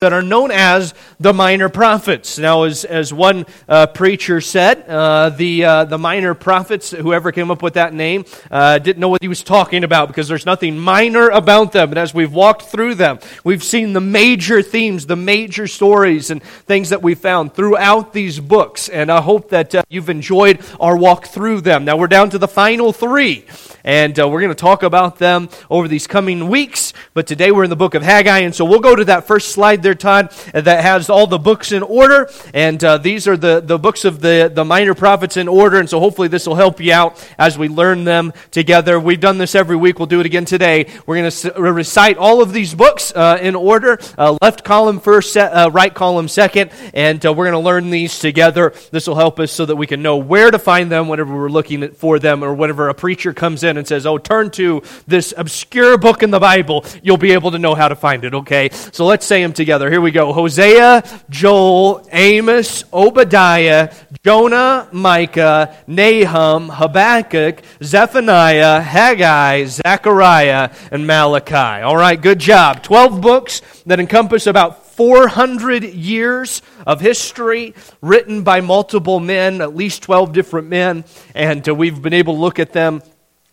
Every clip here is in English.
that are known as the minor prophets. Now, as, as one uh, preacher said, uh, the, uh, the minor prophets, whoever came up with that name, uh, didn't know what he was talking about because there's nothing minor about them. And as we've walked through them, we've seen the major themes, the major stories, and things that we found throughout these books. And I hope that uh, you've enjoyed our walk through them. Now, we're down to the final three, and uh, we're going to talk about them over these coming weeks. But today we're in the book of Haggai, and so we'll go to that first slide Todd, that has all the books in order. And uh, these are the, the books of the, the minor prophets in order. And so hopefully this will help you out as we learn them together. We've done this every week. We'll do it again today. We're going to recite all of these books uh, in order uh, left column first, uh, right column second. And uh, we're going to learn these together. This will help us so that we can know where to find them whenever we're looking for them or whenever a preacher comes in and says, Oh, turn to this obscure book in the Bible. You'll be able to know how to find it, okay? So let's say them together. Here we go go Hosea, Joel, Amos, Obadiah, Jonah, Micah, Nahum, Habakkuk, Zephaniah, Haggai, Zechariah, and Malachi. All right, good job. 12 books that encompass about 400 years of history written by multiple men, at least 12 different men, and uh, we've been able to look at them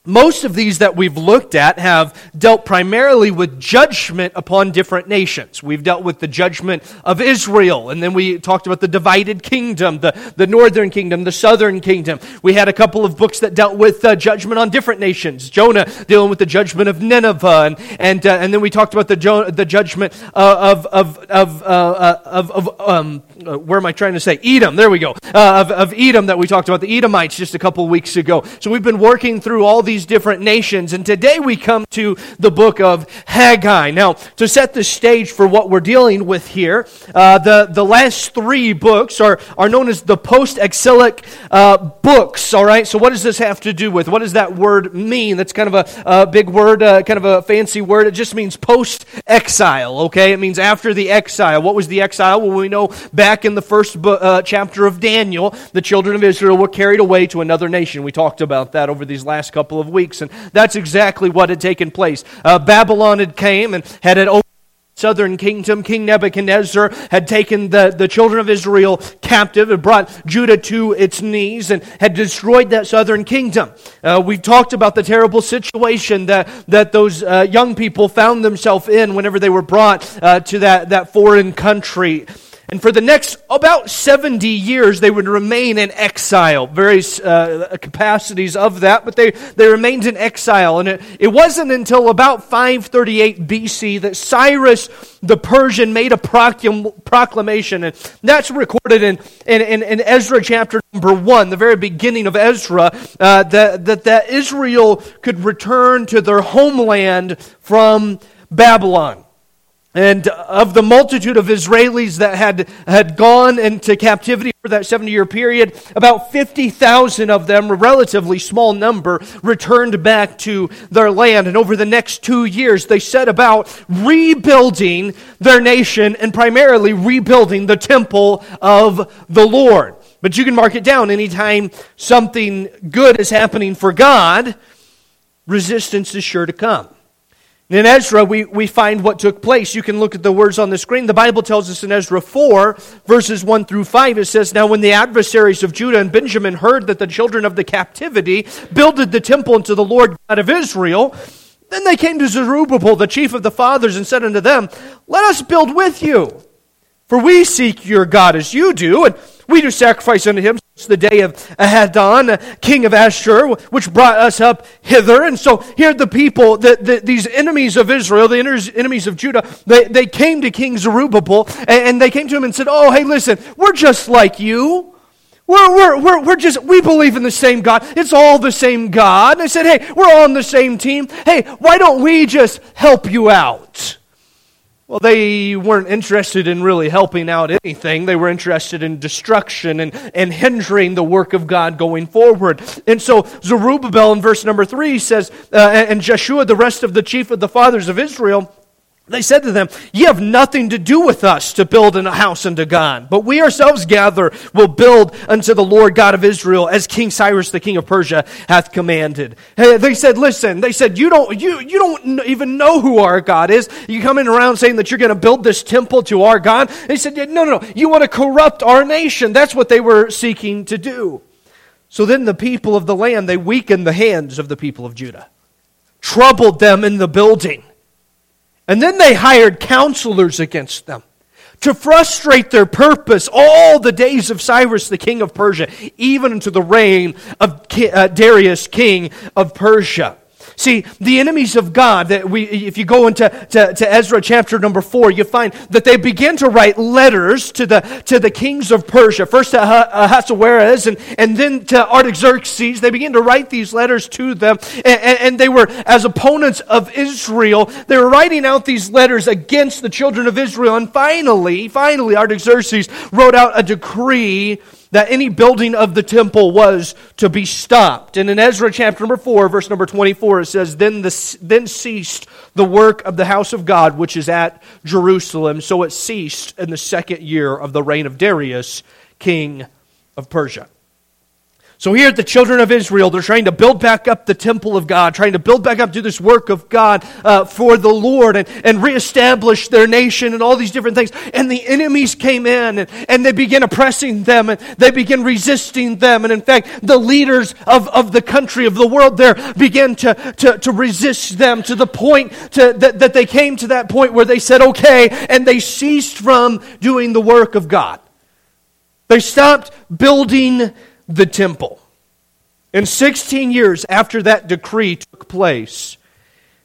most of these that we've looked at have dealt primarily with judgment upon different nations. We've dealt with the judgment of Israel, and then we talked about the divided kingdom, the, the northern kingdom, the southern kingdom. We had a couple of books that dealt with uh, judgment on different nations. Jonah dealing with the judgment of Nineveh, and, and, uh, and then we talked about the, jo- the judgment uh, of, of, of, uh, uh, of, of um, uh, where am I trying to say? Edom, there we go, of, of Edom that we talked about, the Edomites just a couple weeks ago. So we've been working through all these these different nations. And today we come to the book of Haggai. Now, to set the stage for what we're dealing with here, uh, the, the last three books are, are known as the post exilic uh, books. All right, so what does this have to do with? What does that word mean? That's kind of a, a big word, uh, kind of a fancy word. It just means post exile, okay? It means after the exile. What was the exile? Well, we know back in the first uh, chapter of Daniel, the children of Israel were carried away to another nation. We talked about that over these last couple of of weeks. And that's exactly what had taken place. Uh, Babylon had came and had it southern kingdom, King Nebuchadnezzar had taken the, the children of Israel captive and brought Judah to its knees and had destroyed that southern kingdom. Uh, we talked about the terrible situation that, that those uh, young people found themselves in whenever they were brought uh, to that, that foreign country. And for the next about 70 years, they would remain in exile, various uh, capacities of that, but they, they remained in exile. And it, it wasn't until about 538 BC that Cyrus the Persian made a proclam- proclamation, and that's recorded in, in, in, in, Ezra chapter number 1, the very beginning of Ezra, uh, that, that, that Israel could return to their homeland from Babylon. And of the multitude of Israelis that had, had gone into captivity for that 70 year period, about 50,000 of them, a relatively small number, returned back to their land. And over the next two years, they set about rebuilding their nation and primarily rebuilding the temple of the Lord. But you can mark it down anytime something good is happening for God, resistance is sure to come. In Ezra, we, we find what took place. You can look at the words on the screen. The Bible tells us in Ezra 4, verses 1 through 5, it says, Now when the adversaries of Judah and Benjamin heard that the children of the captivity builded the temple unto the Lord God of Israel, then they came to Zerubbabel, the chief of the fathers, and said unto them, Let us build with you. For we seek your God as you do, and we do sacrifice unto him since the day of Hadad, king of Ashur, which brought us up hither. And so here the people, the, the, these enemies of Israel, the enemies of Judah, they, they came to King Zerubbabel and, and they came to him and said, Oh, hey, listen, we're just like you. We're, we're, we're, we're just, we believe in the same God. It's all the same God. And I said, hey, we're all on the same team. Hey, why don't we just help you out? Well, they weren't interested in really helping out anything. They were interested in destruction and, and hindering the work of God going forward. And so Zerubbabel in verse number three says, uh, and Jeshua, the rest of the chief of the fathers of Israel, They said to them, Ye have nothing to do with us to build a house unto God, but we ourselves gather will build unto the Lord God of Israel, as King Cyrus the king of Persia hath commanded. They said, Listen, they said, You don't, you, you don't even know who our God is. You coming around saying that you're going to build this temple to our God? They said, No, no, no. You want to corrupt our nation. That's what they were seeking to do. So then the people of the land, they weakened the hands of the people of Judah, troubled them in the building and then they hired counselors against them to frustrate their purpose all the days of Cyrus, the king of Persia, even into the reign of uh, Darius, king of Persia. See, the enemies of God, that we, if you go into to, to Ezra chapter number four, you find that they begin to write letters to the, to the kings of Persia, first to Ahasuerus and, and then to Artaxerxes. They begin to write these letters to them, and, and they were, as opponents of Israel, they were writing out these letters against the children of Israel. And finally, finally, Artaxerxes wrote out a decree that any building of the temple was to be stopped. And in Ezra chapter number 4, verse number 24, it says, Then, the, then ceased the work of the house of God, which is at Jerusalem. So it ceased in the second year of the reign of Darius, king of Persia. So here the children of Israel, they're trying to build back up the temple of God, trying to build back up, do this work of God uh, for the Lord and, and reestablish their nation and all these different things. And the enemies came in and, and they began oppressing them and they began resisting them. And in fact, the leaders of, of the country, of the world there, began to, to, to resist them to the point to, that, that they came to that point where they said, okay, and they ceased from doing the work of God. They stopped building the temple. And 16 years after that decree took place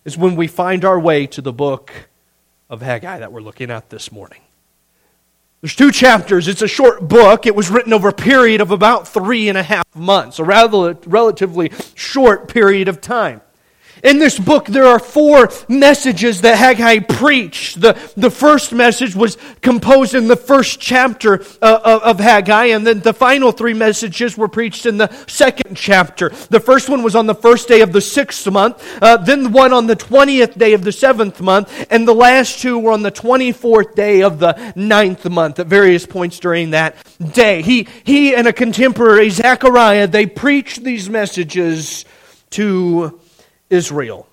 is when we find our way to the book of Haggai that we're looking at this morning. There's two chapters. It's a short book. It was written over a period of about three and a half months, a rather relatively short period of time. In this book, there are four messages that Haggai preached. The, the first message was composed in the first chapter uh, of, Haggai, and then the final three messages were preached in the second chapter. The first one was on the first day of the sixth month, uh, then one on the 20th day of the seventh month, and the last two were on the 24th day of the ninth month at various points during that day. He, he and a contemporary, Zechariah, they preached these messages to Israel.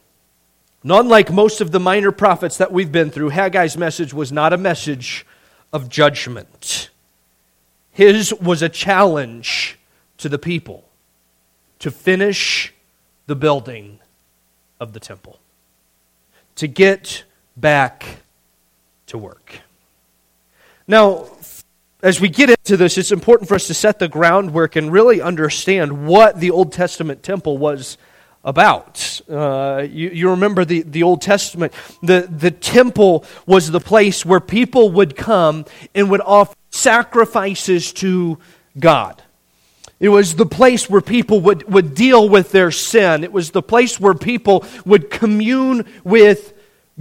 And unlike most of the minor prophets that we've been through, Haggai's message was not a message of judgment. His was a challenge to the people to finish the building of the temple, to get back to work. Now, as we get into this, it's important for us to set the groundwork and really understand what the Old Testament temple was about. Uh, you, you remember the, the Old Testament. The, the temple was the place where people would come and would offer sacrifices to God. It was the place where people would, would deal with their sin. It was the place where people would commune with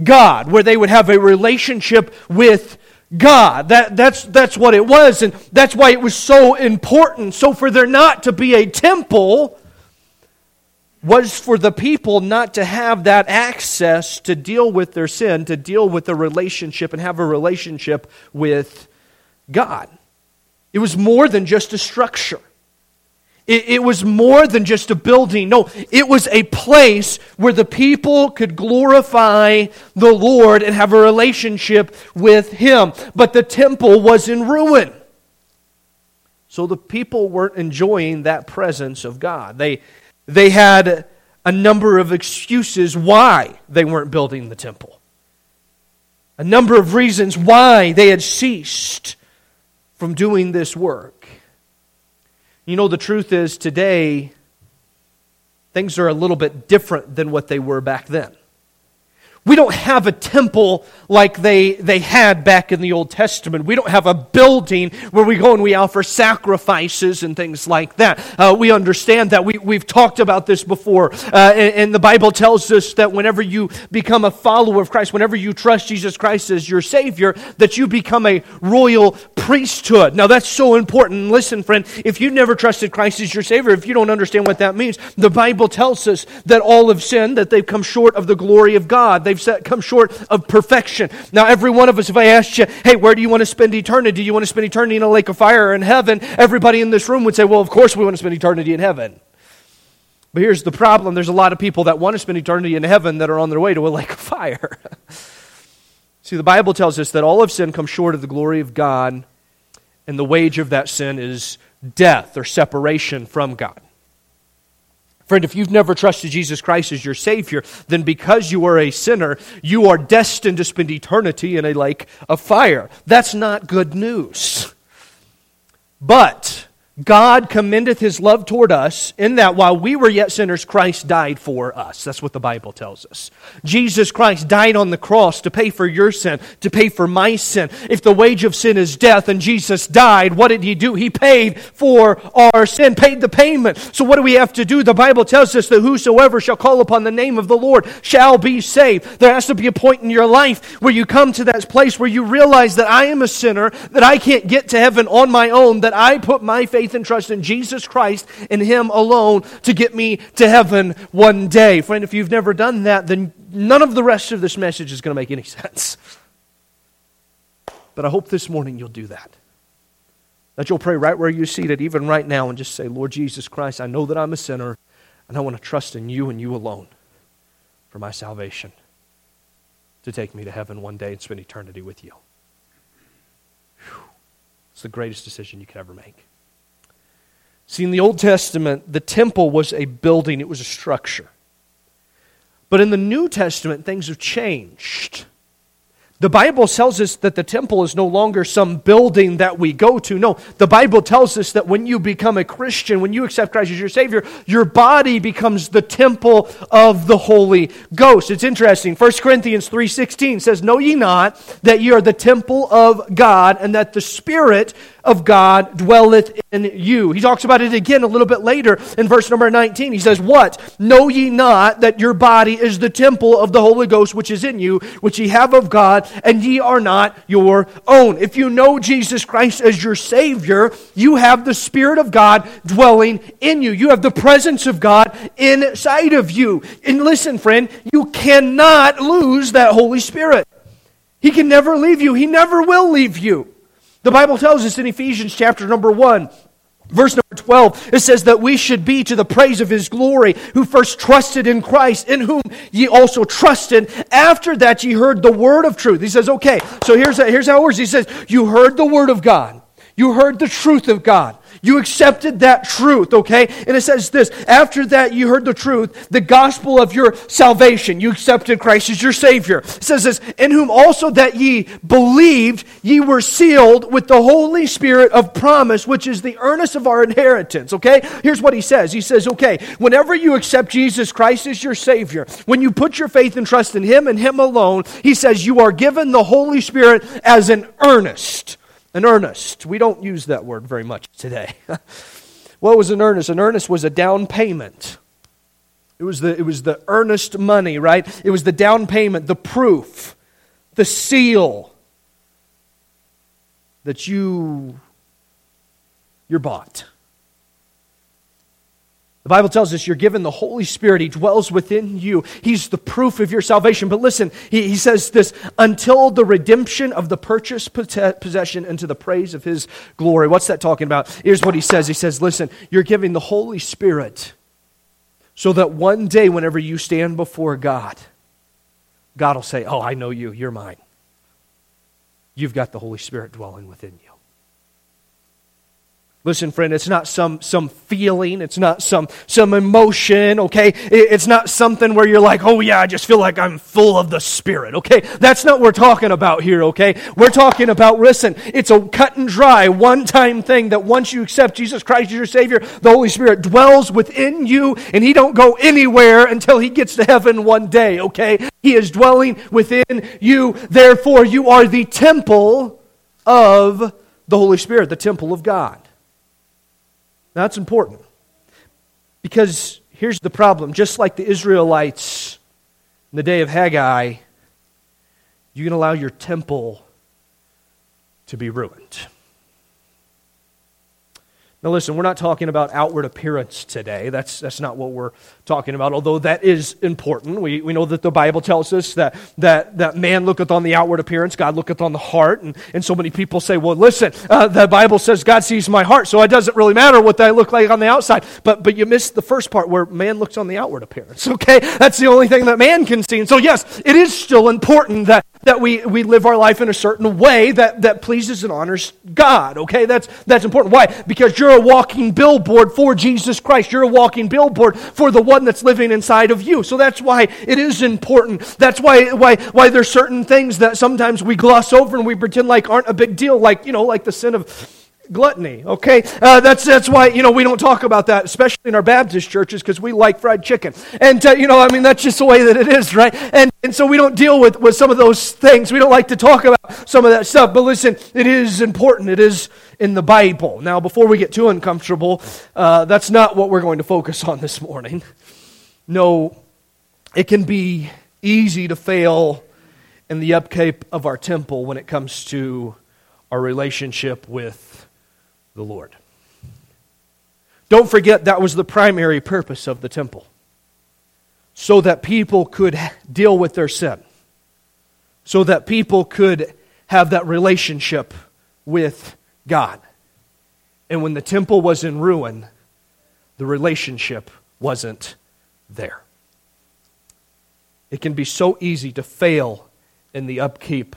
God, where they would have a relationship with God. That, that's, that's what it was, and that's why it was so important. So, for there not to be a temple, was for the people not to have that access to deal with their sin, to deal with the relationship and have a relationship with God. It was more than just a structure. It, it, was more than just a building. No, it was a place where the people could glorify the Lord and have a relationship with Him. But the temple was in ruin. So the people weren't enjoying that presence of God. They, they had a number of excuses why they weren't building the temple, a number of reasons why they had ceased from doing this work. You know, the truth is today, things are a little bit different than what they were back then. We don't have a temple like they, they had back in the Old Testament. We don't have a building where we go and we offer sacrifices and things like that. Uh, we understand that. We, we've talked about this before. Uh, and, and, the Bible tells us that whenever you become a follower of Christ, whenever you trust Jesus Christ as your Savior, that you become a royal priesthood. Now, that's so important. Listen, friend, if you've never trusted Christ as your Savior, if you don't understand what that means, the Bible tells us that all have sinned, that they've come short of the glory of God. They've come short of perfection Now, every one of us, if I asked you, hey, where do you want to spend eternity? Do you want to spend eternity in a lake of fire or in heaven? Everybody in this room would say, well, of course we want to spend eternity in heaven. But here's the problem there's a lot of people that want to spend eternity in heaven that are on their way to a lake of fire. See, the Bible tells us that all of sin comes short of the glory of God, and the wage of that sin is death or separation from God. Friend, if you've never trusted Jesus Christ as your Savior, then because you are a sinner, you are destined to spend eternity in a lake of fire. That's not good news. But God commendeth his love toward us in that while we were yet sinners, Christ died for us. That's what the Bible tells us. Jesus Christ died on the cross to pay for your sin, to pay for my sin. If the wage of sin is death and Jesus died, what did he do? He paid for our sin, paid the payment. So what do we have to do? The Bible tells us that whosoever shall call upon the name of the Lord shall be saved. There has to be a point in your life where you come to that place where you realize that I am a sinner, that I can't get to heaven on my own, that I put my faith faith and trust in Jesus Christ and Him alone to get me to heaven one day. Friend, if you've never done that, then none of the rest of this message is going to make any sense. But I hope this morning you'll do that. That you'll pray right where you're seated, even right now, and just say, Lord Jesus Christ, I know that I'm a sinner, and I want to trust in you and you alone for my salvation to take me to heaven one day and spend eternity with you. Whew. It's the greatest decision you could ever make. See, in the Old Testament, the temple was a building, it was a structure. But in the New Testament, things have changed. The Bible tells us that the temple is no longer some building that we go to. No, the Bible tells us that when you become a Christian, when you accept Christ as your Savior, your body becomes the temple of the Holy Ghost. It's interesting. 1 Corinthians 3.16 says, Know ye not that ye are the temple of God, and that the Spirit of God dwelleth in you. He talks about it again a little bit later in verse number 19. He says, What? Know ye not that your body is the temple of the Holy Ghost which is in you, which ye have of God, and ye are not your own. If you know Jesus Christ as your Savior, you have the Spirit of God dwelling in you. You have the presence of God inside of you. And listen, friend, you cannot lose that Holy Spirit. He can never leave you. He never will leave you. The Bible tells us in Ephesians chapter number 1, Verse number 12, it says that we should be to the praise of his glory, who first trusted in Christ, in whom ye also trusted. After that, ye heard the word of truth. He says, okay, so here's, here's how it works. He says, you heard the word of God. You heard the truth of God. You accepted that truth, okay? And it says this after that, you heard the truth, the gospel of your salvation. You accepted Christ as your Savior. It says this, in whom also that ye believed, ye were sealed with the Holy Spirit of promise, which is the earnest of our inheritance, okay? Here's what he says He says, okay, whenever you accept Jesus Christ as your Savior, when you put your faith and trust in Him and Him alone, he says, you are given the Holy Spirit as an earnest an earnest. We don't use that word very much today. what was an earnest? An earnest was a down payment. It was the, it was the earnest money, right? It was the down payment, the proof, the seal that you you're bought. The Bible tells us you're given the Holy Spirit. He dwells within you. He's the proof of your salvation. But listen, he, he says this until the redemption of the purchased possession into the praise of his glory. What's that talking about? Here's what he says He says, Listen, you're giving the Holy Spirit so that one day, whenever you stand before God, God will say, Oh, I know you. You're mine. You've got the Holy Spirit dwelling within you. Listen, friend, it's not some, some feeling. It's not some, some emotion, okay? It's not something where you're like, oh, yeah, I just feel like I'm full of the Spirit, okay? That's not what we're talking about here, okay? We're talking about, listen, it's a cut and dry, one time thing that once you accept Jesus Christ as your Savior, the Holy Spirit dwells within you, and He don't go anywhere until He gets to heaven one day, okay? He is dwelling within you. Therefore, you are the temple of the Holy Spirit, the temple of God. Now, that's important because here's the problem. Just like the Israelites in the day of Haggai, you can allow your temple to be ruined. Now, listen, we're not talking about outward appearance today. That's, that's not what we're talking about, although that is important. We, we know that the Bible tells us that, that, that man looketh on the outward appearance, God looketh on the heart. And, and so many people say, well, listen, uh, the Bible says God sees my heart, so it doesn't really matter what I look like on the outside. But, but you missed the first part where man looks on the outward appearance, okay? That's the only thing that man can see. And so, yes, it is still important that, that we, we live our life in a certain way that, that pleases and honors God, okay? That's, that's important. Why? Because you're a walking billboard for Jesus Christ. You're a walking billboard for the one that's living inside of you. So that's why it is important. That's why, why, why there's certain things that sometimes we gloss over and we pretend like aren't a big deal, like, you know, like the sin of gluttony okay? Uh, that's that's why you know we don't talk about that especially in our baptist churches because we like fried chicken. And uh, you know i mean that's just the way that it is right? And and so we don't deal with with some of those things. We don't like to talk about some of that stuff. But listen it is important. It is in the bible. Now before we get too uncomfortable uh, that's not what we're going to focus on this morning no it can be easy to fail in the upkeep of our temple when it comes to our relationship with the Lord. Don't forget that was the primary purpose of the temple so that people could deal with their sin, so that people could have that relationship with God. And when the temple was in ruin, the relationship wasn't there. It can be so easy to fail in the upkeep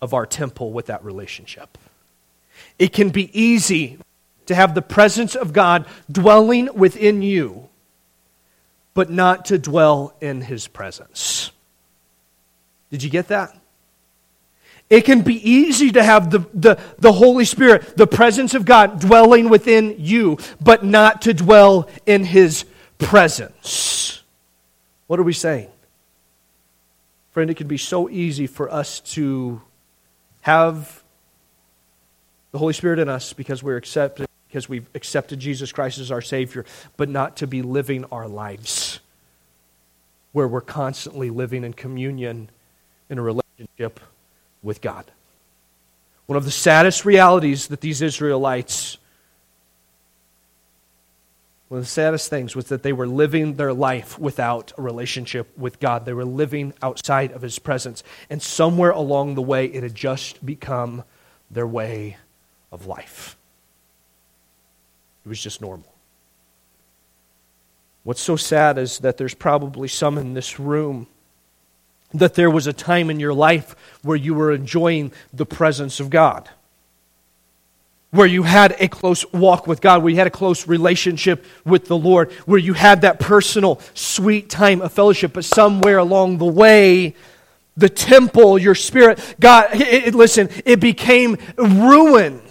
of our temple with that relationship. It can be easy to have the presence of God dwelling within you, but not to dwell in his presence. Did you get that? It can be easy to have the, the, the Holy Spirit, the presence of God, dwelling within you, but not to dwell in his presence. What are we saying? Friend, it can be so easy for us to have the Holy Spirit in us because we're accepted because we've accepted Jesus Christ as our Savior, but not to be living our lives where we're constantly living in communion in a relationship with God. One of the saddest realities that these Israelites, one of the saddest things was that they were living their life without a relationship with God. They were living outside of His presence. And somewhere along the way, it had just become their way of life. It was just normal. What's so sad is that there's probably some in this room that there was a time in your life where you were enjoying the presence of God. Where you had a close walk with God, where you had a close relationship with the Lord, where you had that personal, sweet time of fellowship, but somewhere along the way, the temple, your spirit, God, it, it, listen, it became ruined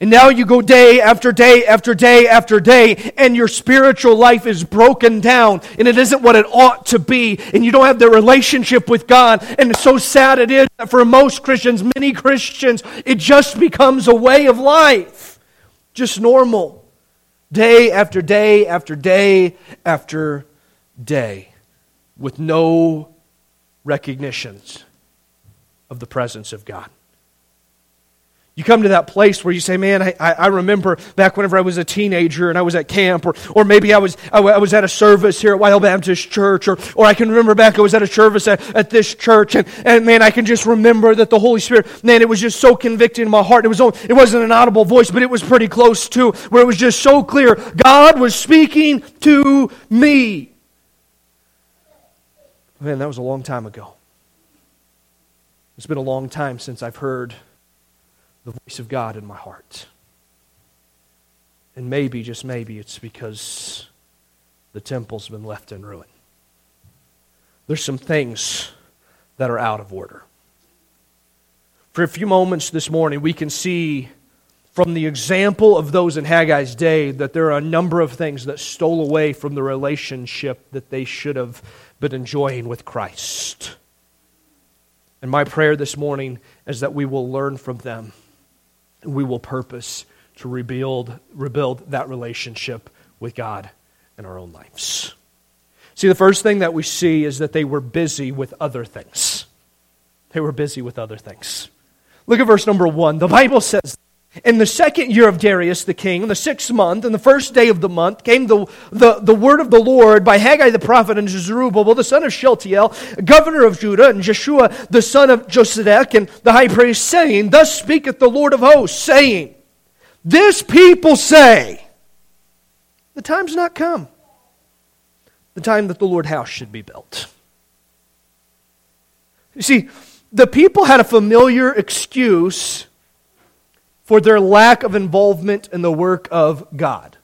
and now you go day after day after day after day, and your spiritual life is broken down, and it isn't what it ought to be, and you don't have the relationship with God. And it's so sad it is that for most Christians, many Christians, it just becomes a way of life. Just normal. Day after day after day after day, with no recognitions of the presence of God. You come to that place where you say, Man, I, I remember back whenever I was a teenager and I was at camp, or, or maybe I was, I, was at a service here at Whitehall Baptist Church, or, or I can remember back I was at a service at, at this church, and, and man, I can just remember that the Holy Spirit, man, it was just so convicting in my heart. It, was, it wasn't an audible voice, but it was pretty close to, where it was just so clear. God was speaking to me. Man, that was a long time ago. It's been a long time since I've heard the voice of God in my heart. And maybe, just maybe, it's because the temple's been left in ruin. There's some things that are out of order. For a few moments this morning, we can see from the example of those in Haggai's day that there are a number of things that stole away from the relationship that they should have been enjoying with Christ. And my prayer this morning is that we will learn from them we will purpose to rebuild, rebuild that relationship with God in our own lives. See, the first thing that we see is that they were busy with other things. They were busy with other things. Look at verse number one. The Bible says, In the second year of Darius the king, in the sixth month, in the first day of the month, came the, the, the word of the Lord by Haggai the prophet and Zerubbabel, the son of Shealtiel, governor of Judah, and Jeshua the son of Josedech, and the high priest, saying, Thus speaketh the Lord of hosts, saying, This people say, The time's not come, the time that the Lord house should be built. You see, the people had a familiar excuse for their lack of involvement in the work of God,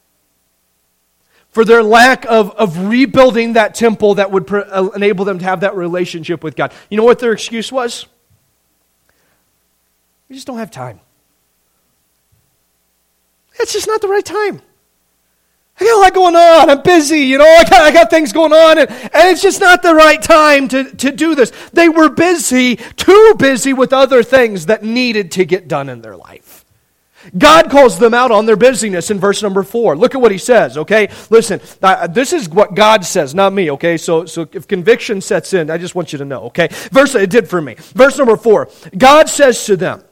for their lack of, of rebuilding that temple that would uh, enable them to have that relationship with God. You know what their excuse was? We just don't have time. It's just not the right time. I got a lot going on. I'm busy, you know, I got, I got things going on, and, and it's just not the right time to, to do this. They were busy, too busy with other things that needed to get done in their life. God calls them out on their busyness in verse number four. Look at what he says, okay? Listen, this is what God says, not me, okay? So, so if conviction sets in, I just want you to know, okay? Verse, it did for me. Verse number four God says to them,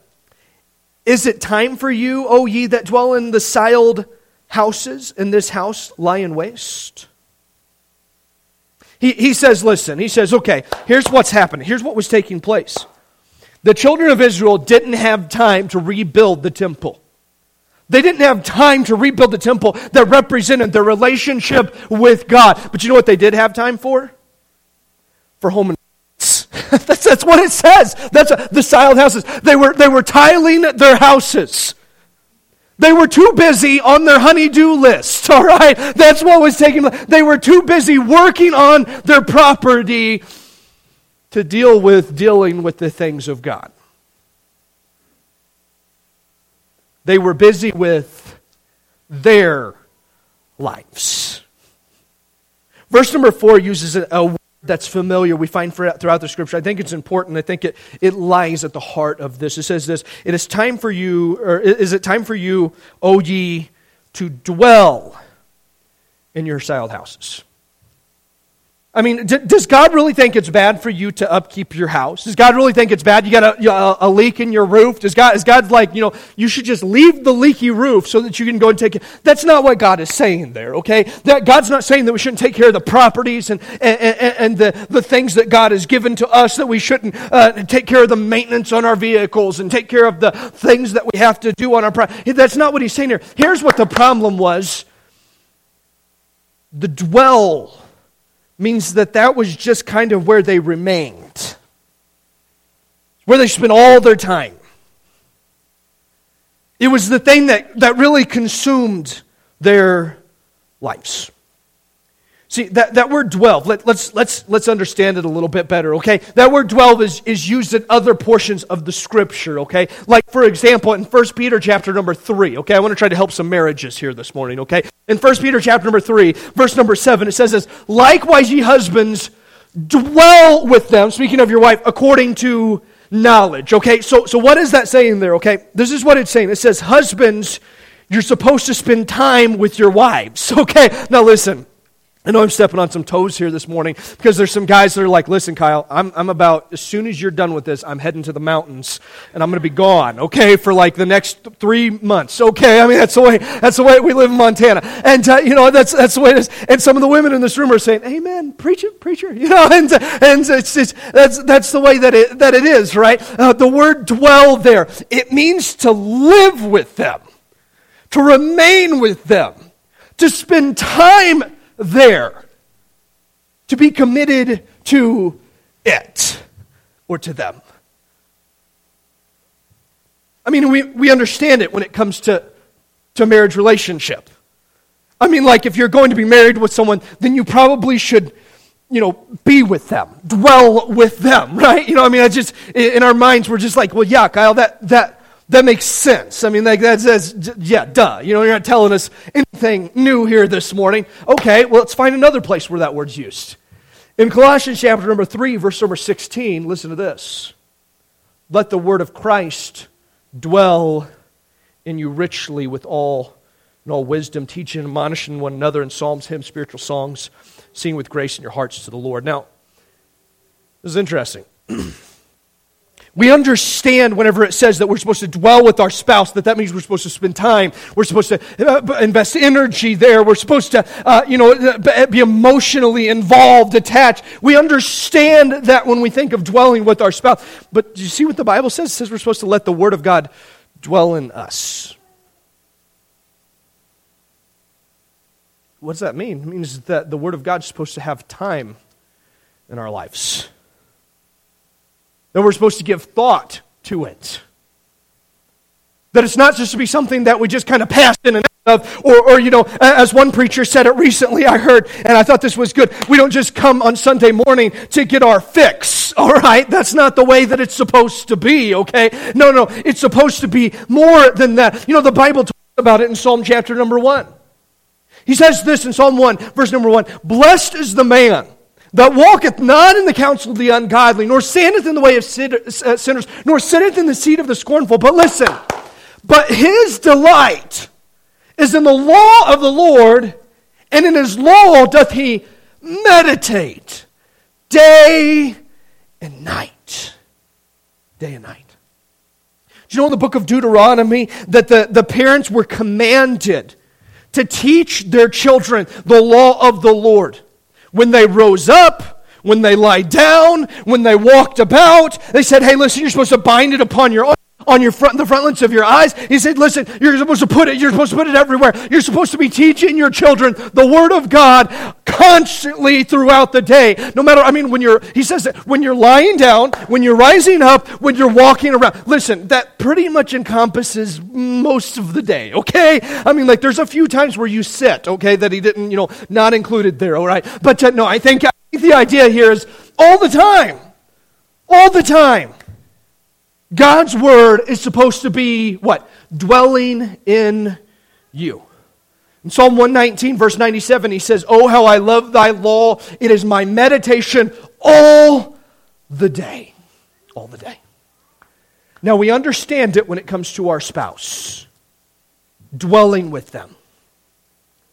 Is it time for you, O ye that dwell in the cieled houses, in this house lie in waste? He, he says, Listen, he says, okay, here's what's happening. Here's what was taking place. The children of Israel didn't have time to rebuild the temple. They didn't have time to rebuild the temple that represented their relationship with God. But you know what they did have time for? For home and that's, that's what it says. That's a, the styled houses. They were, they were tiling their houses. They were too busy on their honeydew list, all right? That's what was taking. They were too busy working on their property to deal with dealing with the things of God. They were busy with their lives. Verse number four uses a word that's familiar we find throughout the scripture. I think it's important. I think it, it lies at the heart of this. It says this It is time for you, or is it time for you, O ye, to dwell in your styled houses? I mean, d- does God really think it's bad for you to upkeep your house? Does God really think it's bad you got a, a, a, leak in your roof? Does God, is God like, you know, you should just leave the leaky roof so that you can go and take it? That's not what God is saying there, okay? That God's not saying that we shouldn't take care of the properties and, and, and, and the, the things that God has given to us, that we shouldn't uh, take care of the maintenance on our vehicles and take care of the things that we have to do on our property. That's not what he's saying here. Here's what the problem was the dwell means that that was just kind of where they remained, where they spent all their time. It was the thing that, that really consumed their lives. See, that, that word dwell, let, let's, let's, let's understand it a little bit better, okay? That word dwell is, is used in other portions of the scripture, okay? Like, for example, in 1 Peter chapter number 3, okay? I want to try to help some marriages here this morning, okay? In 1 Peter chapter number 3, verse number 7, it says this Likewise, ye husbands, dwell with them, speaking of your wife, according to knowledge, okay? So, so what is that saying there, okay? This is what it's saying. It says, Husbands, you're supposed to spend time with your wives, okay? Now, listen. I know I'm stepping on some toes here this morning because there's some guys that are like, listen, Kyle, I'm, I'm about, as soon as you're done with this, I'm heading to the mountains and I'm going to be gone, okay, for like the next three months, okay? I mean, that's the way, that's the way we live in Montana. And, uh, you know, that's, that's the way it is. And some of the women in this room are saying, amen, preacher, preacher, you know, and, and it's, it's, that's, that's the way that it, that it is, right? Uh, the word dwell there, it means to live with them, to remain with them, to spend time there, to be committed to it or to them. I mean, we, we understand it when it comes to, to marriage relationship. I mean, like if you're going to be married with someone, then you probably should, you know, be with them, dwell with them, right? You know, I mean, I just in our minds we're just like, well, yeah, Kyle, that that that makes sense. I mean, like that says, yeah, duh. You know, you're not telling us anything new here this morning. Okay, well, let's find another place where that word's used. In Colossians chapter number 3, verse number 16, listen to this. Let the word of Christ dwell in you richly with all in all wisdom, teaching and admonishing one another in psalms, hymns, spiritual songs, singing with grace in your hearts to the Lord. Now, this is interesting. We understand whenever it says that we're supposed to dwell with our spouse, that that means we're supposed to spend time. We're supposed to uh, invest energy there. We're supposed to, uh, you know, uh, be emotionally involved, attached. We understand that when we think of dwelling with our spouse. But do you see what the Bible says? It says we're supposed to let the Word of God dwell in us. What does that mean? It means that the Word of God is supposed to have time in our lives that we're supposed to give thought to it. That it's not just to be something that we just kind of pass in and out of, or, or, you know, as one preacher said it recently, I heard, and I thought this was good. We don't just come on Sunday morning to get our fix, all right? That's not the way that it's supposed to be, okay? No, no, it's supposed to be more than that. You know, the Bible talks about it in Psalm chapter number one. He says this in Psalm 1, verse number 1 Blessed is the man that walketh not in the counsel of the ungodly, nor standeth in the way of uh, sinners, nor sitteth in the seat of the scornful. But listen, but his delight is in the law of the Lord, and in his law doth he meditate day and night. Day and night. Do you know in the book of Deuteronomy that the, the parents were commanded to teach their children the law of the Lord? When they rose up, when they lied down, when they walked about, they said, hey, listen, you're supposed to bind it upon your on your front, the front frontlets of your eyes. He said, listen, you're supposed to put it, you're supposed to put it everywhere. You're supposed to be teaching your children the Word of God constantly throughout the day. No matter, I mean, when you're, he says that when you're lying down, when you're rising up, when you're walking around. Listen, that pretty much encompasses most of the day, okay? I mean, like, there's a few times where you sit, okay, that he didn't, you know, not included there, all right? But uh, no, I think, I think the idea here is all the time. All the time. God's word is supposed to be what? Dwelling in you. In Psalm 119, verse 97, he says, Oh, how I love thy law. It is my meditation all the day. All the day. Now, we understand it when it comes to our spouse, dwelling with them.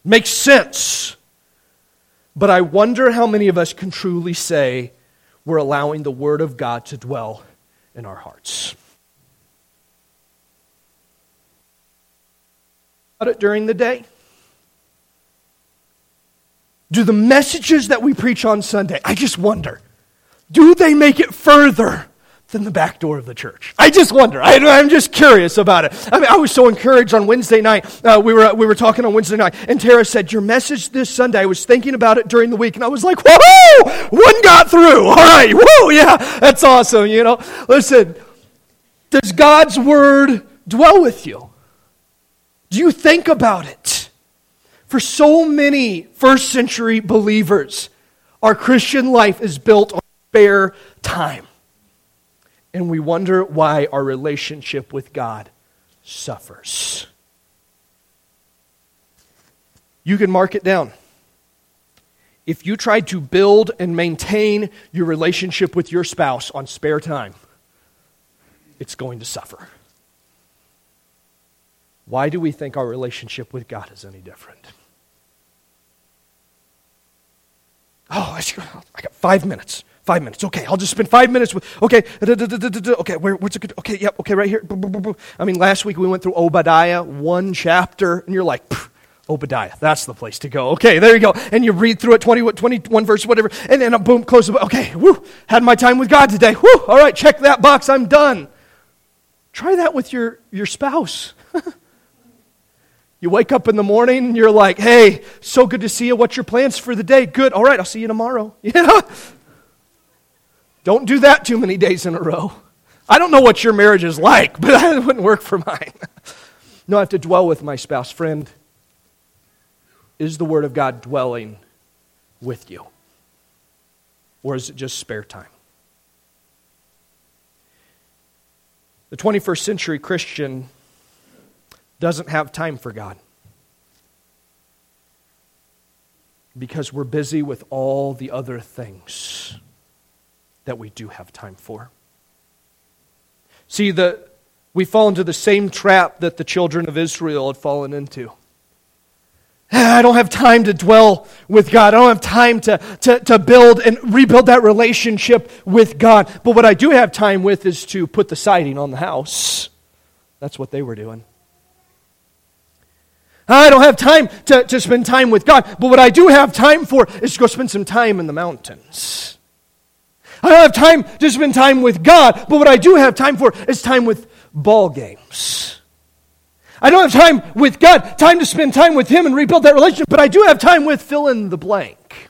Makes sense. But I wonder how many of us can truly say we're allowing the Word of God to dwell in our hearts. About it during the day? Do the messages that we preach on Sunday, I just wonder, do they make it further than the back door of the church. I just wonder. I, am just curious about it. I mean, I was so encouraged on Wednesday night. Uh, we, were, we were talking on Wednesday night, and Tara said, Your message this Sunday, I was thinking about it during the week, and I was like, Whoa! One got through. All right. Whoa, yeah. That's awesome, you know. Listen, does God's word dwell with you? Do you think about it? For so many first century believers, our Christian life is built on spare time and we wonder why our relationship with God suffers. You can mark it down. If you try to build and maintain your relationship with your spouse on spare time, it's going to suffer. Why do we think our relationship with God is any different? Oh, I got five minutes. Five minutes. Okay, I'll just spend five minutes with, okay, okay, where, what's it good? Okay, yep, okay, right here. I mean, last week we went through Obadiah, one chapter, and you're like, Obadiah, that's the place to go. Okay, there you go. And you read through it, 20, 21 verse, whatever, and then uh, boom, close the Okay, whoo, had my time with God today. Whoo, all right, check that box, I'm done. Try that with your, your spouse. you wake up in the morning and you're like, hey, so good to see you. What's your plans for the day? Good. All right, I'll see you tomorrow. You know? Don't do that too many days in a row. I don't know what your marriage is like, but that wouldn't work for mine. no, I have to dwell with my spouse. Friend, is the Word of God dwelling with you? Or is it just spare time? The 21st century Christian doesn't have time for God because we're busy with all the other things that we do have time for. See, the, we fall into the same trap that the children of Israel had fallen into. I don't have time to dwell with God. I don't have time to, to, to build and rebuild that relationship with God. But what I do have time with is to put the siding on the house. That's what they were doing. I don't have time to, to spend time with God. But what I do have time for is to go spend some time in the mountains. I don't have time to spend time with God. But what I do have time for is time with ball games. I don't have time with God, time to spend time with Him and rebuild that relationship, but I do have time with fill in the blank.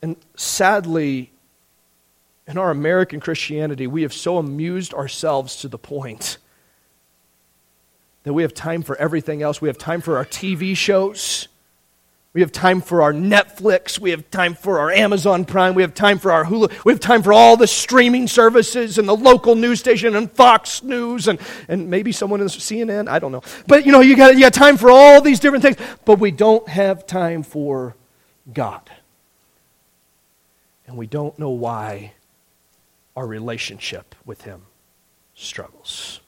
And sadly, in our American Christianity, we have so amused ourselves to the point that we have time for everything else. We have time for our TV shows. We have time for our Netflix. We have time for our Amazon Prime. We have time for our Hulu. We have time for all the streaming services and the local news station and Fox News and, and maybe someone in CNN. I don't know. But you know, you got, you got time for all these different things. But we don't have time for God. And we don't know why our relationship with Him struggles.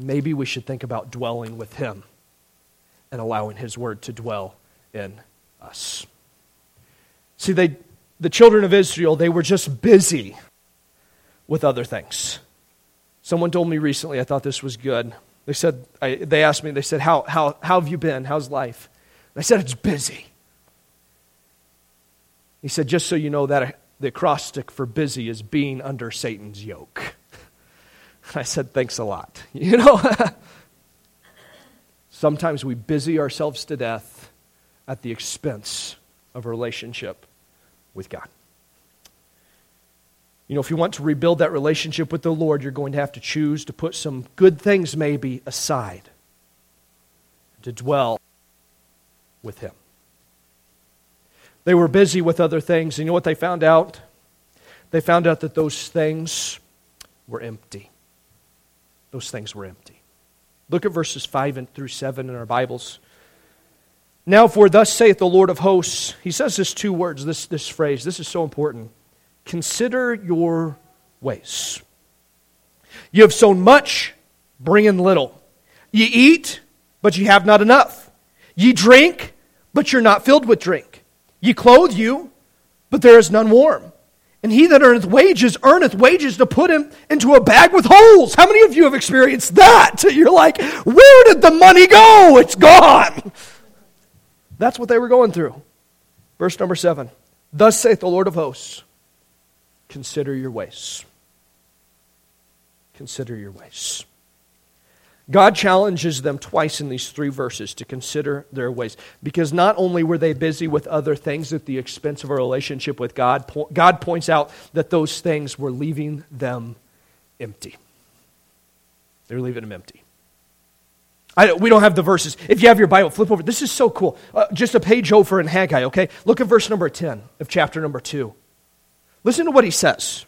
Maybe we should think about dwelling with Him and allowing His Word to dwell in us. See, they, the children of Israel, they were just busy with other things. Someone told me recently, I thought this was good. They said, I, they asked me, they said, how, how, how have you been? How's life? And I said, it's busy. He said, just so you know, that the acrostic for busy is being under Satan's yoke. I said, thanks a lot. You know, sometimes we busy ourselves to death at the expense of a relationship with God. You know, if you want to rebuild that relationship with the Lord, you're going to have to choose to put some good things maybe aside to dwell with Him. They were busy with other things, and you know what they found out? They found out that those things were empty those things were empty. Look at verses 5 and through 7 in our Bibles. Now, for thus saith the Lord of hosts, he says this two words, this, this phrase. This is so important. Consider your ways. You have sown much, bring in little. Ye eat, but ye have not enough. Ye drink, but you're not filled with drink. Ye clothe you, but there is none warm. And he that earneth wages earneth wages to put him into a bag with holes. How many of you have experienced that? You're like, where did the money go? It's gone. That's what they were going through. Verse number seven Thus saith the Lord of hosts, consider your ways. Consider your ways. God challenges them twice in these three verses to consider their ways. Because not only were they busy with other things at the expense of a relationship with God, God points out that those things were leaving them empty. They were leaving them empty. I, we don't have the verses. If you have your Bible, flip over. This is so cool. Uh, just a page over in Haggai, okay? Look at verse number 10 of chapter number 2. Listen to what he says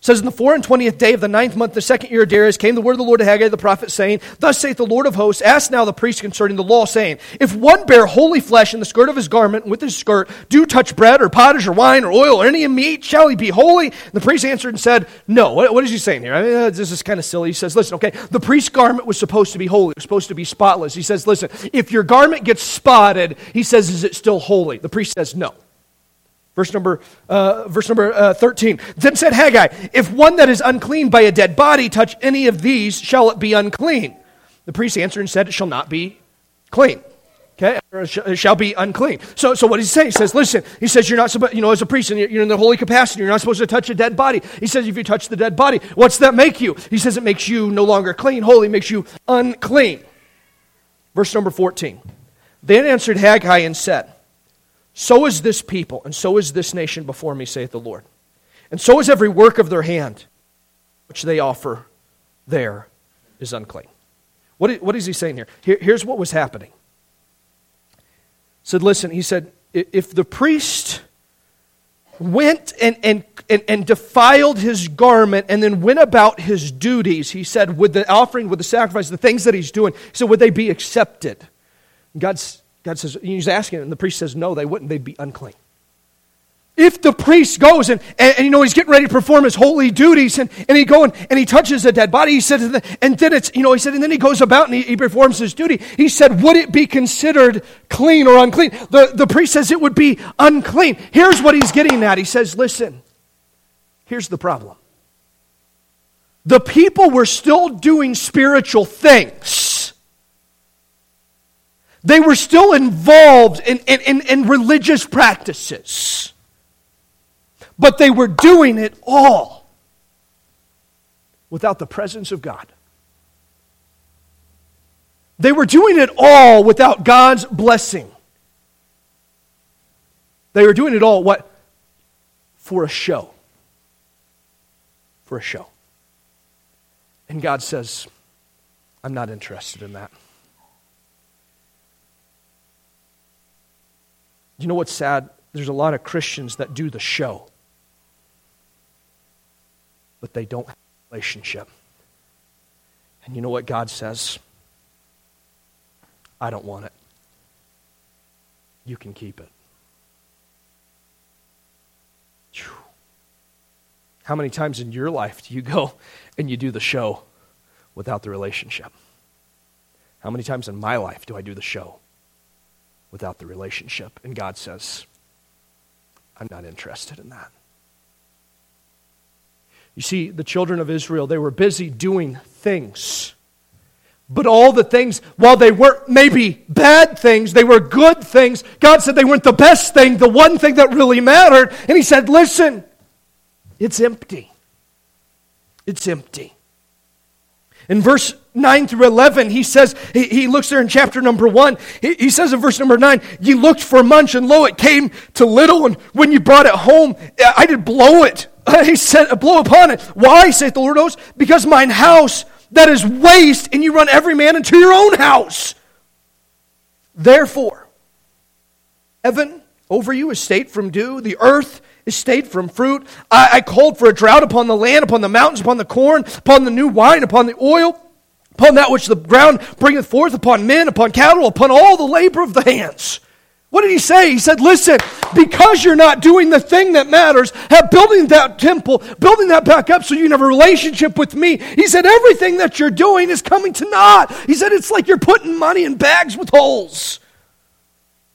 says, In the four and twentieth day of the ninth month, the second year of Darius, came the word of the Lord to Haggai the prophet, saying, Thus saith the Lord of hosts, Ask now the priest concerning the law, saying, If one bear holy flesh in the skirt of his garment, with his skirt, do touch bread, or pottage, or wine, or oil, or any of meat, shall he be holy? And the priest answered and said, No. What, what is he saying here? I mean, uh, this is kind of silly. He says, Listen, okay, the priest's garment was supposed to be holy, it was supposed to be spotless. He says, Listen, if your garment gets spotted, he says, Is it still holy? The priest says, No. Verse number, uh, verse number uh, 13. Then said Haggai, If one that is unclean by a dead body touch any of these, shall it be unclean? The priest answered and said, It shall not be clean. Okay, it shall be unclean. So, so what does he say? he says, listen, he says, you're not supposed, you know, as a priest, and you're in the holy capacity, you're not supposed to touch a dead body. He says, if you touch the dead body, what's that make you? He says, it makes you no longer clean. Holy makes you unclean. Verse number 14. Then answered Haggai and said, so is this people, and so is this nation before me, saith the Lord. And so is every work of their hand, which they offer there is unclean. What, what is he saying here? here? Here's what was happening. He said, listen, he said, if the priest went and, and, and, and, defiled his garment and then went about his duties, he said, with the offering, with the sacrifice, the things that he's doing, said, would they be accepted? God's God says, he's asking, and the priest says, no, they wouldn't. They'd be unclean. if the priest goes and, and, and, you know he's getting ready to perform his holy duties and, and he go and, and he touches a dead body he said and then it's you know he said and then he goes about and he, he performs his duty. He said would it be considered clean or unclean? The, the priest says it would be unclean. Here's what he's getting at. He says listen here's the problem. The people were still doing spiritual things they were still involved in, in, in, in religious practices but they were doing it all without the presence of God. They were doing it all without God's blessing. They were doing it all what? For a show. For a show. And God says, I'm not interested in that. You know what's sad? There's a lot of Christians that do the show but they don't have a relationship. And you know what God says? I don't want it. You can keep it. How many times in your life do you go and you do the show without the relationship? How many times in my life do I do the show without the relationship? And God says, I'm not interested in that. You see, the children of Israel, they were busy doing things. But all the things, while they weren't maybe bad things, they were good things. God said they weren't the best thing, the one thing that really mattered. And He said, Listen, it's empty. It's empty. In verse 9 through 11, he says, he, he looks there in chapter number 1. He, he says in verse number 9, You looked for much, and lo, it came to little, and when you brought it home, I did blow it he said, blow upon it. Why, saith the Lord hosts? Because mine house that is waste, and you run every man into your own house. Therefore, heaven over you is state from dew, the earth state from fruit. I, I called for a drought upon the land, upon the mountains, upon the corn, upon the new wine, upon the oil, upon that which the ground bringeth forth, upon men, upon cattle, upon all the labor of the hands. What did he say? He said, Listen, because you're not doing the thing that matters, have building that temple, building that back up so you can have a relationship with me. He said, Everything that you're doing is coming to naught. He said, It's like you're putting money in bags with holes.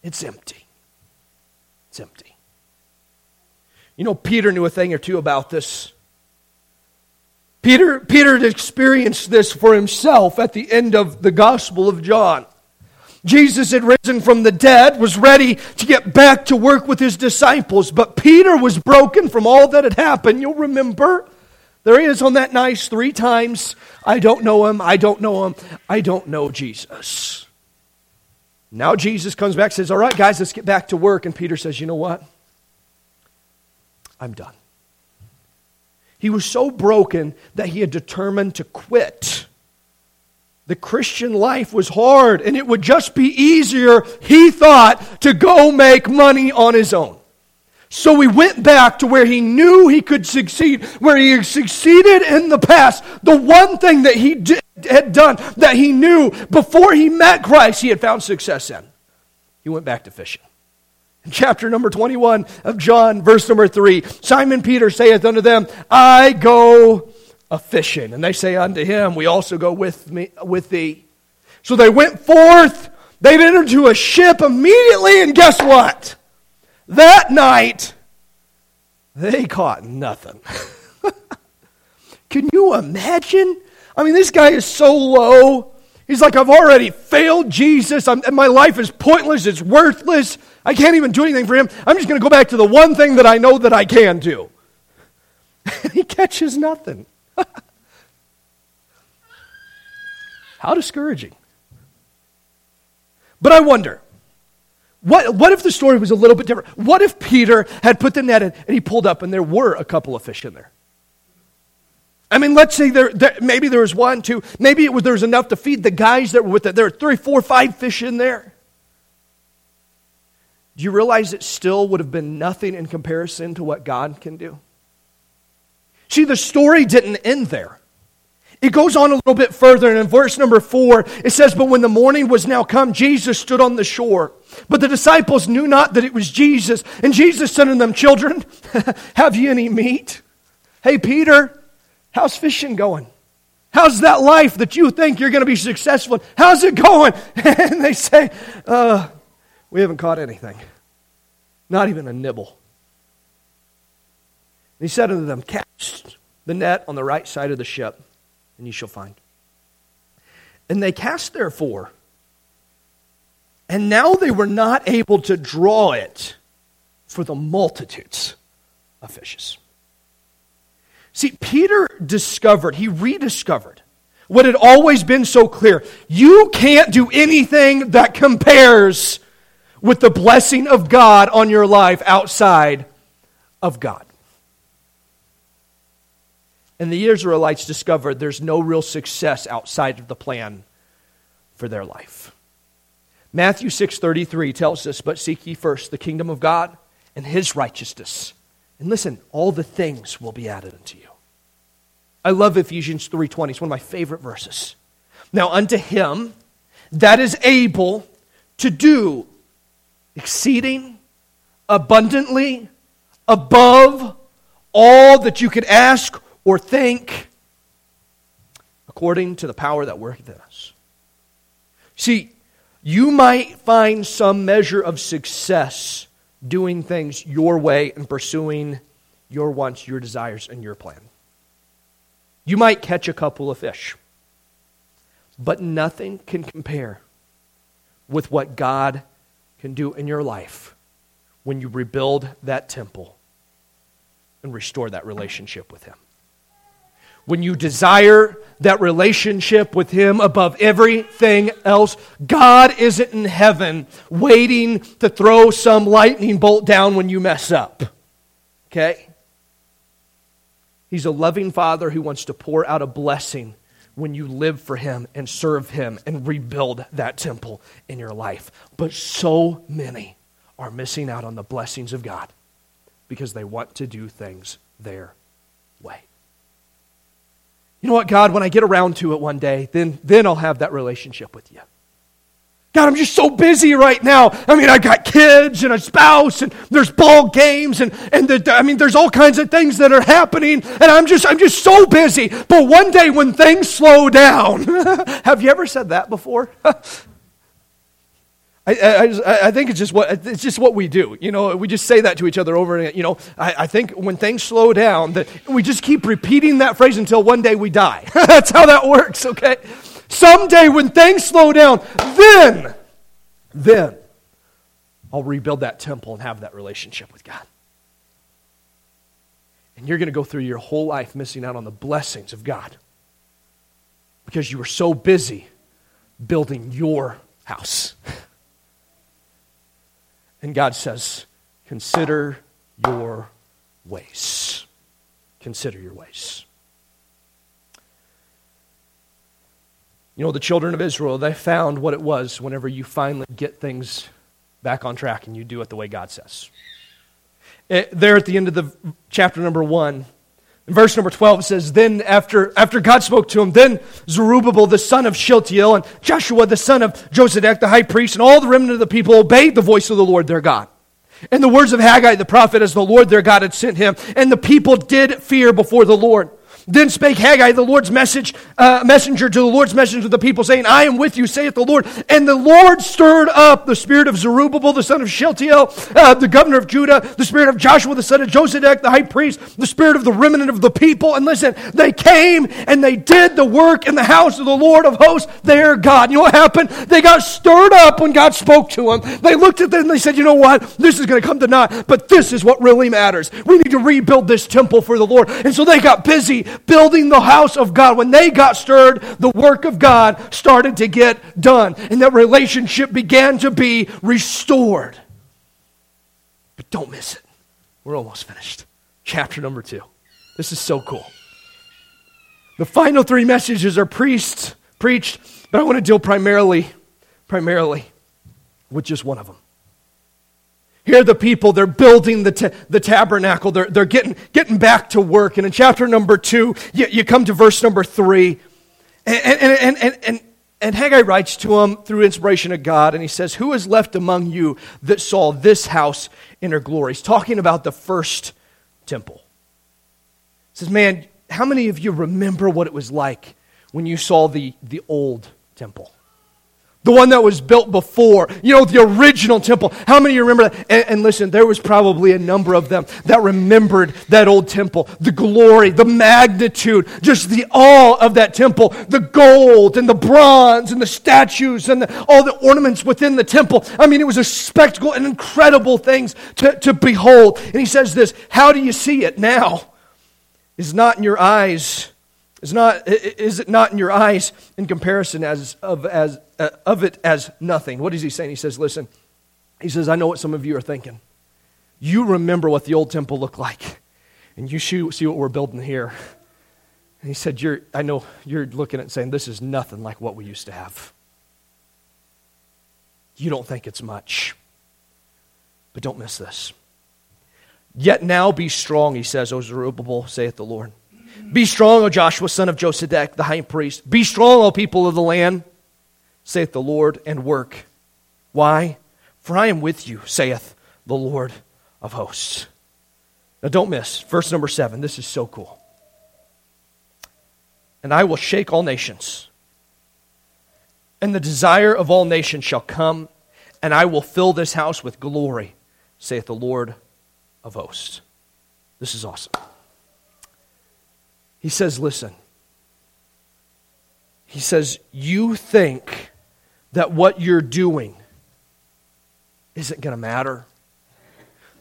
It's empty. It's empty. You know, Peter knew a thing or two about this. Peter, Peter had experienced this for himself at the end of the Gospel of John. Jesus had risen from the dead, was ready to get back to work with his disciples, but Peter was broken from all that had happened. You'll remember. There he is on that nice three times. I don't know him. I don't know him. I don't know Jesus. Now Jesus comes back says, All right, guys, let's get back to work. And Peter says, You know what? I'm done. He was so broken that he had determined to quit. The Christian life was hard, and it would just be easier, he thought, to go make money on his own. So he went back to where he knew he could succeed, where he had succeeded in the past. The one thing that he did, had done that he knew before he met Christ, he had found success in. He went back to fishing. Chapter number 21 of John, verse number 3, Simon Peter saith unto them, I go a fishing. And they say unto him, We also go with, me, with thee. So they went forth. They'd entered into a ship immediately, and guess what? That night, they caught nothing. Can you imagine? I mean, this guy is so low. He's like, I've already failed Jesus. I'm, my life is pointless. It's worthless. I can't even do anything for him. I'm just going to go back to the one thing that I know that I can do. he catches nothing. How discouraging. But I wonder, what, what if the story was a little bit different? What if Peter had put the net in and he pulled up and there were a couple of fish in there? I mean, let's say there, there maybe there was one, two, maybe it was, there was enough to feed the guys that were with it. There were three, four, five fish in there. Do you realize it still would have been nothing in comparison to what God can do? See, the story didn't end there. It goes on a little bit further, and in verse number four, it says, But when the morning was now come, Jesus stood on the shore. But the disciples knew not that it was Jesus. And Jesus said to them, Children, have ye any meat? Hey, Peter, how's fishing going? How's that life that you think you're going to be successful in? How's it going? And they say, uh, We haven't caught anything, not even a nibble. And he said unto them, Cast the net on the right side of the ship, and you shall find. And they cast therefore. And now they were not able to draw it for the multitudes of fishes. See, Peter discovered, he rediscovered what had always been so clear. You can't do anything that compares with the blessing of God on your life outside of God. And the Israelites discovered there's no real success outside of the plan for their life. Matthew 6:33 tells us, "But seek ye first the kingdom of God and his righteousness." And listen, all the things will be added unto you. I love Ephesians 3:20. It's one of my favorite verses. Now unto him that is able to do exceeding abundantly above all that you could ask or think according to the power that worketh in us. See, you might find some measure of success doing things your way and pursuing your wants, your desires, and your plan. You might catch a couple of fish, but nothing can compare with what God can do in your life when you rebuild that temple and restore that relationship with Him. When you desire that relationship with Him above everything else, God isn't in heaven waiting to throw some lightning bolt down when you mess up. Okay? He's a loving Father who wants to pour out a blessing when you live for Him and serve Him and rebuild that temple in your life. But so many are missing out on the blessings of God because they want to do things their way you know what, God, when I get around to it one day, then, then I'll have that relationship with you. God, I'm just so busy right now. I mean, I got kids and a spouse, and there's ball games, and, and the, I mean, there's all kinds of things that are happening, and I'm just, I'm just so busy. But one day when things slow down, have you ever said that before? I, I, I, think it's just what it's just what we do. You know, we just say that to each other over and you know. I, I think when things slow down, that we just keep repeating that phrase until one day we die. That's how that works. Okay. Someday when things slow down, then, then I'll rebuild that temple and have that relationship with God. And you're going to go through your whole life missing out on the blessings of God because you were so busy building your house. And God says, Consider your ways. Consider your ways. You know, the children of Israel, they found what it was whenever you finally get things back on track and you do it the way God says. It, eh, there at the end of the chapter number one, in verse number 12, it says, Then after, after God spoke to him, then Zerubbabel the son of Shealtiel and Joshua the son of Josedech the high priest and all the remnant of the people obeyed the voice of the Lord their God. And the words of Haggai the prophet as the Lord their God had sent him. And the people did fear before the Lord. Then spake Haggai, the Lord's message, uh, messenger to the Lord's messenger to the people, saying, I am with you, saith the Lord. And the Lord stirred up the spirit of Zerubbabel, the son of Shealtiel, uh, the governor of Judah, the spirit of Joshua, the son of Josedech, the high priest, the spirit of the remnant of the people. And listen, they came and they did the work in the house of the Lord of hosts, their God. You know what happened? They got stirred up when God spoke to them. They looked at them and they said, you know what? This is going to come to naught, but this is what really matters. We need to rebuild this temple for the Lord. And so they got busy building the house of God. When they got stirred, the work of God started to get done, and that relationship began to be restored. But don't miss it. We're almost finished. Chapter number two. This is so cool. The final three messages are preached, preached, but I want to deal primarily, primarily with just one of them. Here are the people, they're building the, the tabernacle. They're, they're getting, getting back to work. And in chapter number two, you, you come to verse number three. And, and, and, and, and, and Haggai writes to him through inspiration of God, and he says, Who is left among you that saw this house in her glory? He's talking about the first temple. He says, Man, how many of you remember what it was like when you saw the, the old temple? The one that was built before, you know, the original temple. How many of you remember that? And, and, listen, there was probably a number of them that remembered that old temple. The glory, the magnitude, just the awe of that temple. The gold and the bronze and the statues and the, all the ornaments within the temple. I mean, it was a spectacle and incredible things to, to behold. And he says this How do you see it now? Is not in your eyes is, not, is it not in your eyes in comparison as, of, as, uh, of it as nothing? What is he saying? He says, Listen, he says, I know what some of you are thinking. You remember what the old temple looked like, and you see what we're building here. And he said, you're, I know you're looking at it saying, This is nothing like what we used to have. You don't think it's much. But don't miss this. Yet now be strong, he says, O Zerubbabel, saith the Lord. Be strong, O Joshua, son of Josedech, the high priest. Be strong, O people of the land, saith the Lord, and work. Why? For I am with you, saith the Lord of hosts. Now don't miss verse number seven. This is so cool. And I will shake all nations, and the desire of all nations shall come, and I will fill this house with glory, saith the Lord of hosts. This is awesome. He says, Listen. He says, You think that what you're doing isn't going to matter.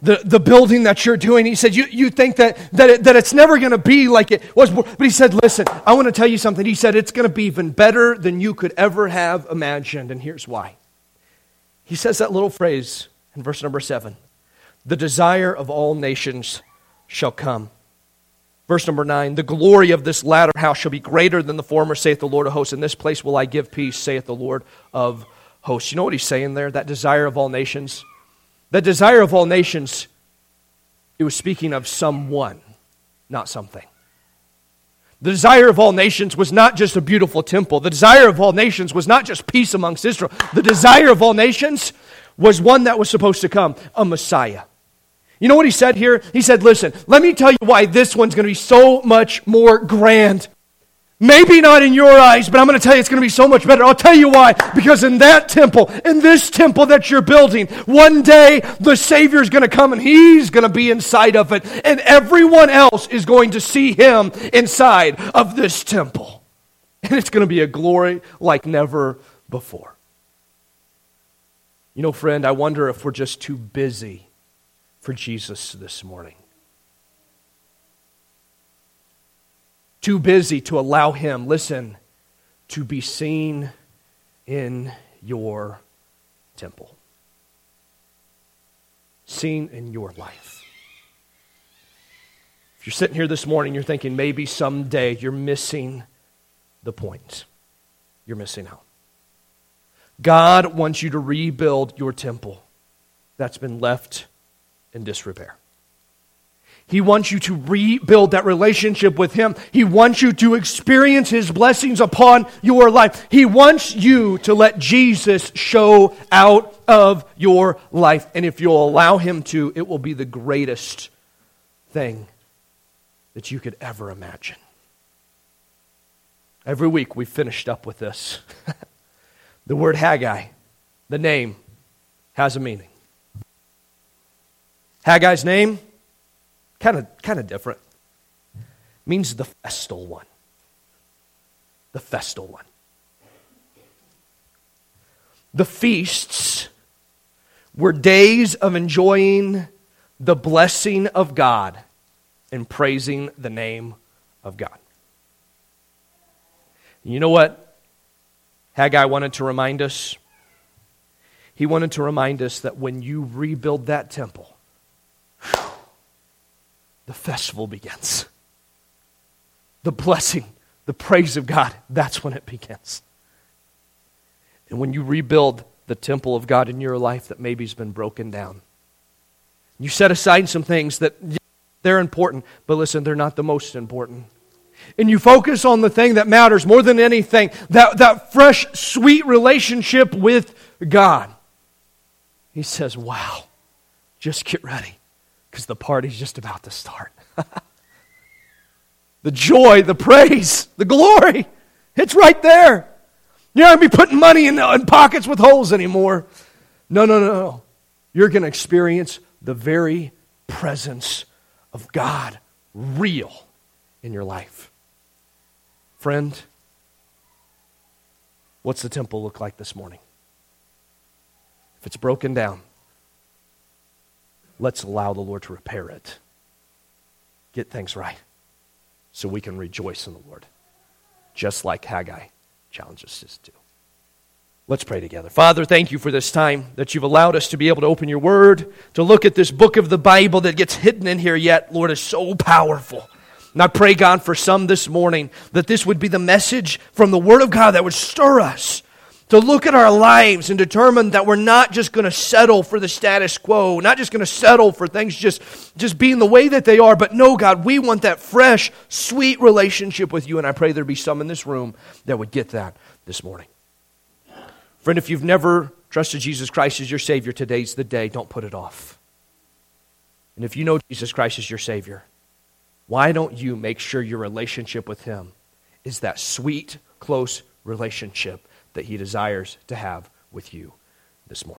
The, the building that you're doing, he said, you, you think that, that, it, that it's never going to be like it was. But he said, listen, I want to tell you something. He said, it's going to be even better than you could ever have imagined. And here's why. He says that little phrase in verse number seven the desire of all nations shall come. Verse number nine, the glory of this latter house shall be greater than the former, saith the Lord of hosts. In this place will I give peace, saith the Lord of hosts. You know what he's saying there? That desire of all nations? That desire of all nations, it was speaking of someone, not something. The desire of all nations was not just a beautiful temple. The desire of all nations was not just peace amongst Israel. The desire of all nations was one that was supposed to come, a Messiah. You know what he said here? He said, Listen, let me tell you why this one's going to be so much more grand. Maybe not in your eyes, but I'm going to tell you it's going to be so much better. I'll tell you why. Because in that temple, in this temple that you're building, one day the Savior is going to come and He's going to be inside of it. And everyone else is going to see Him inside of this temple. And it's going to be a glory like never before. You know, friend, I wonder if we're just too busy for Jesus this morning. Too busy to allow Him, listen, to be seen in your temple, seen in your life. If you're sitting here this morning, you're thinking maybe someday you're missing the point. You're missing out. God wants you to rebuild your temple that's been left in disrepair. He wants you to rebuild that relationship with Him. He wants you to experience His blessings upon your life. He wants you to let Jesus show out of your life. And if you'll allow Him to, it will be the greatest thing that you could ever imagine. Every week we finished up with this. the word Haggai, the name, has a meaning. Haggai's name, kind of kind of different. Means the festal one. The festal one. The feasts were days of enjoying the blessing of God and praising the name of God. You know what Haggai wanted to remind us? He wanted to remind us that when you rebuild that temple, the festival begins. The blessing, the praise of God, that's when it begins. And when you rebuild the temple of God in your life that maybe has been broken down, You set aside some things that they're important, but listen, they're not the most important. And you focus on the thing that matters more than anything that, that fresh, sweet relationship with God. He says, Wow, just get ready because the party's just about to start. the joy, the praise, the glory, it's right there. You're not going to be putting money in, in pockets with holes anymore. No, no, no, no. You're going to experience the very presence of God real in your life. Friend, what's the temple look like this morning? If it's broken down, let's allow the Lord to repair it. Get things right so we can rejoice in the Lord, just like Haggai challenges us to. Let's pray together. Father, thank you for this time that you've allowed us to be able to open your word, to look at this book of the Bible that gets hidden in here yet, Lord, is so powerful. And I pray, God, for some this morning that this would be the message from the Word of God that would stir us to look at our lives and determine that we're not just going to settle for the status quo, not just going to settle for things just, just being the way that they are, but no, God, we want that fresh, sweet relationship with you. And I pray there be some in this room that would get that this morning. Friend, if you've never trusted Jesus Christ as your Savior, today's the day. Don't put it off. And if you know Jesus Christ as your Savior, why don't you make sure your relationship with Him is that sweet, close relationship that He desires to have with you this morning?